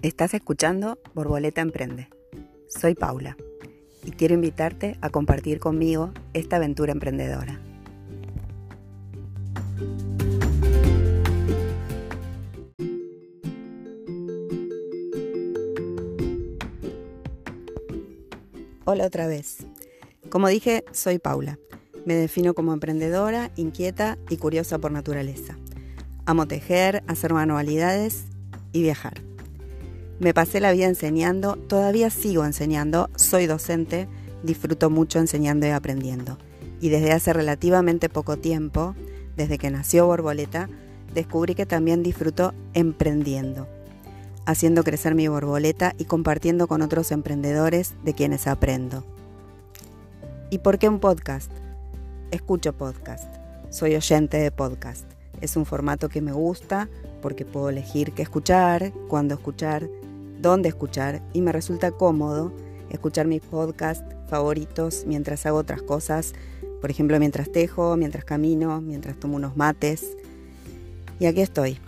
Estás escuchando Borboleta Emprende. Soy Paula y quiero invitarte a compartir conmigo esta aventura emprendedora. Hola otra vez. Como dije, soy Paula. Me defino como emprendedora, inquieta y curiosa por naturaleza. Amo tejer, hacer manualidades y viajar. Me pasé la vida enseñando, todavía sigo enseñando, soy docente, disfruto mucho enseñando y aprendiendo. Y desde hace relativamente poco tiempo, desde que nació Borboleta, descubrí que también disfruto emprendiendo, haciendo crecer mi borboleta y compartiendo con otros emprendedores de quienes aprendo. ¿Y por qué un podcast? Escucho podcast, soy oyente de podcast. Es un formato que me gusta porque puedo elegir qué escuchar, cuándo escuchar, dónde escuchar y me resulta cómodo escuchar mis podcasts favoritos mientras hago otras cosas, por ejemplo mientras tejo, mientras camino, mientras tomo unos mates. Y aquí estoy,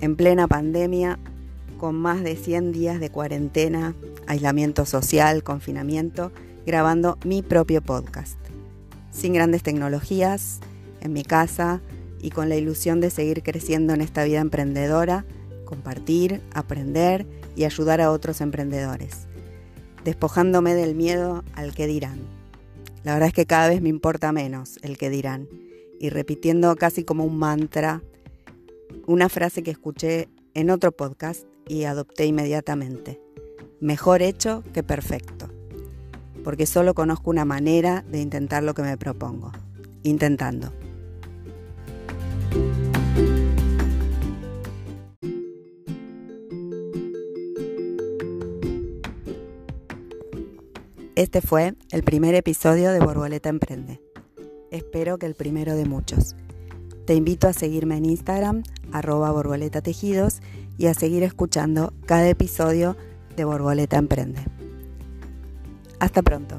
en plena pandemia, con más de 100 días de cuarentena, aislamiento social, confinamiento, grabando mi propio podcast. Sin grandes tecnologías, en mi casa y con la ilusión de seguir creciendo en esta vida emprendedora, compartir, aprender y ayudar a otros emprendedores, despojándome del miedo al que dirán. La verdad es que cada vez me importa menos el que dirán y repitiendo casi como un mantra una frase que escuché en otro podcast y adopté inmediatamente. Mejor hecho que perfecto, porque solo conozco una manera de intentar lo que me propongo, intentando. Este fue el primer episodio de Borboleta Emprende. Espero que el primero de muchos. Te invito a seguirme en Instagram, arroba borboleta tejidos, y a seguir escuchando cada episodio de Borboleta Emprende. Hasta pronto.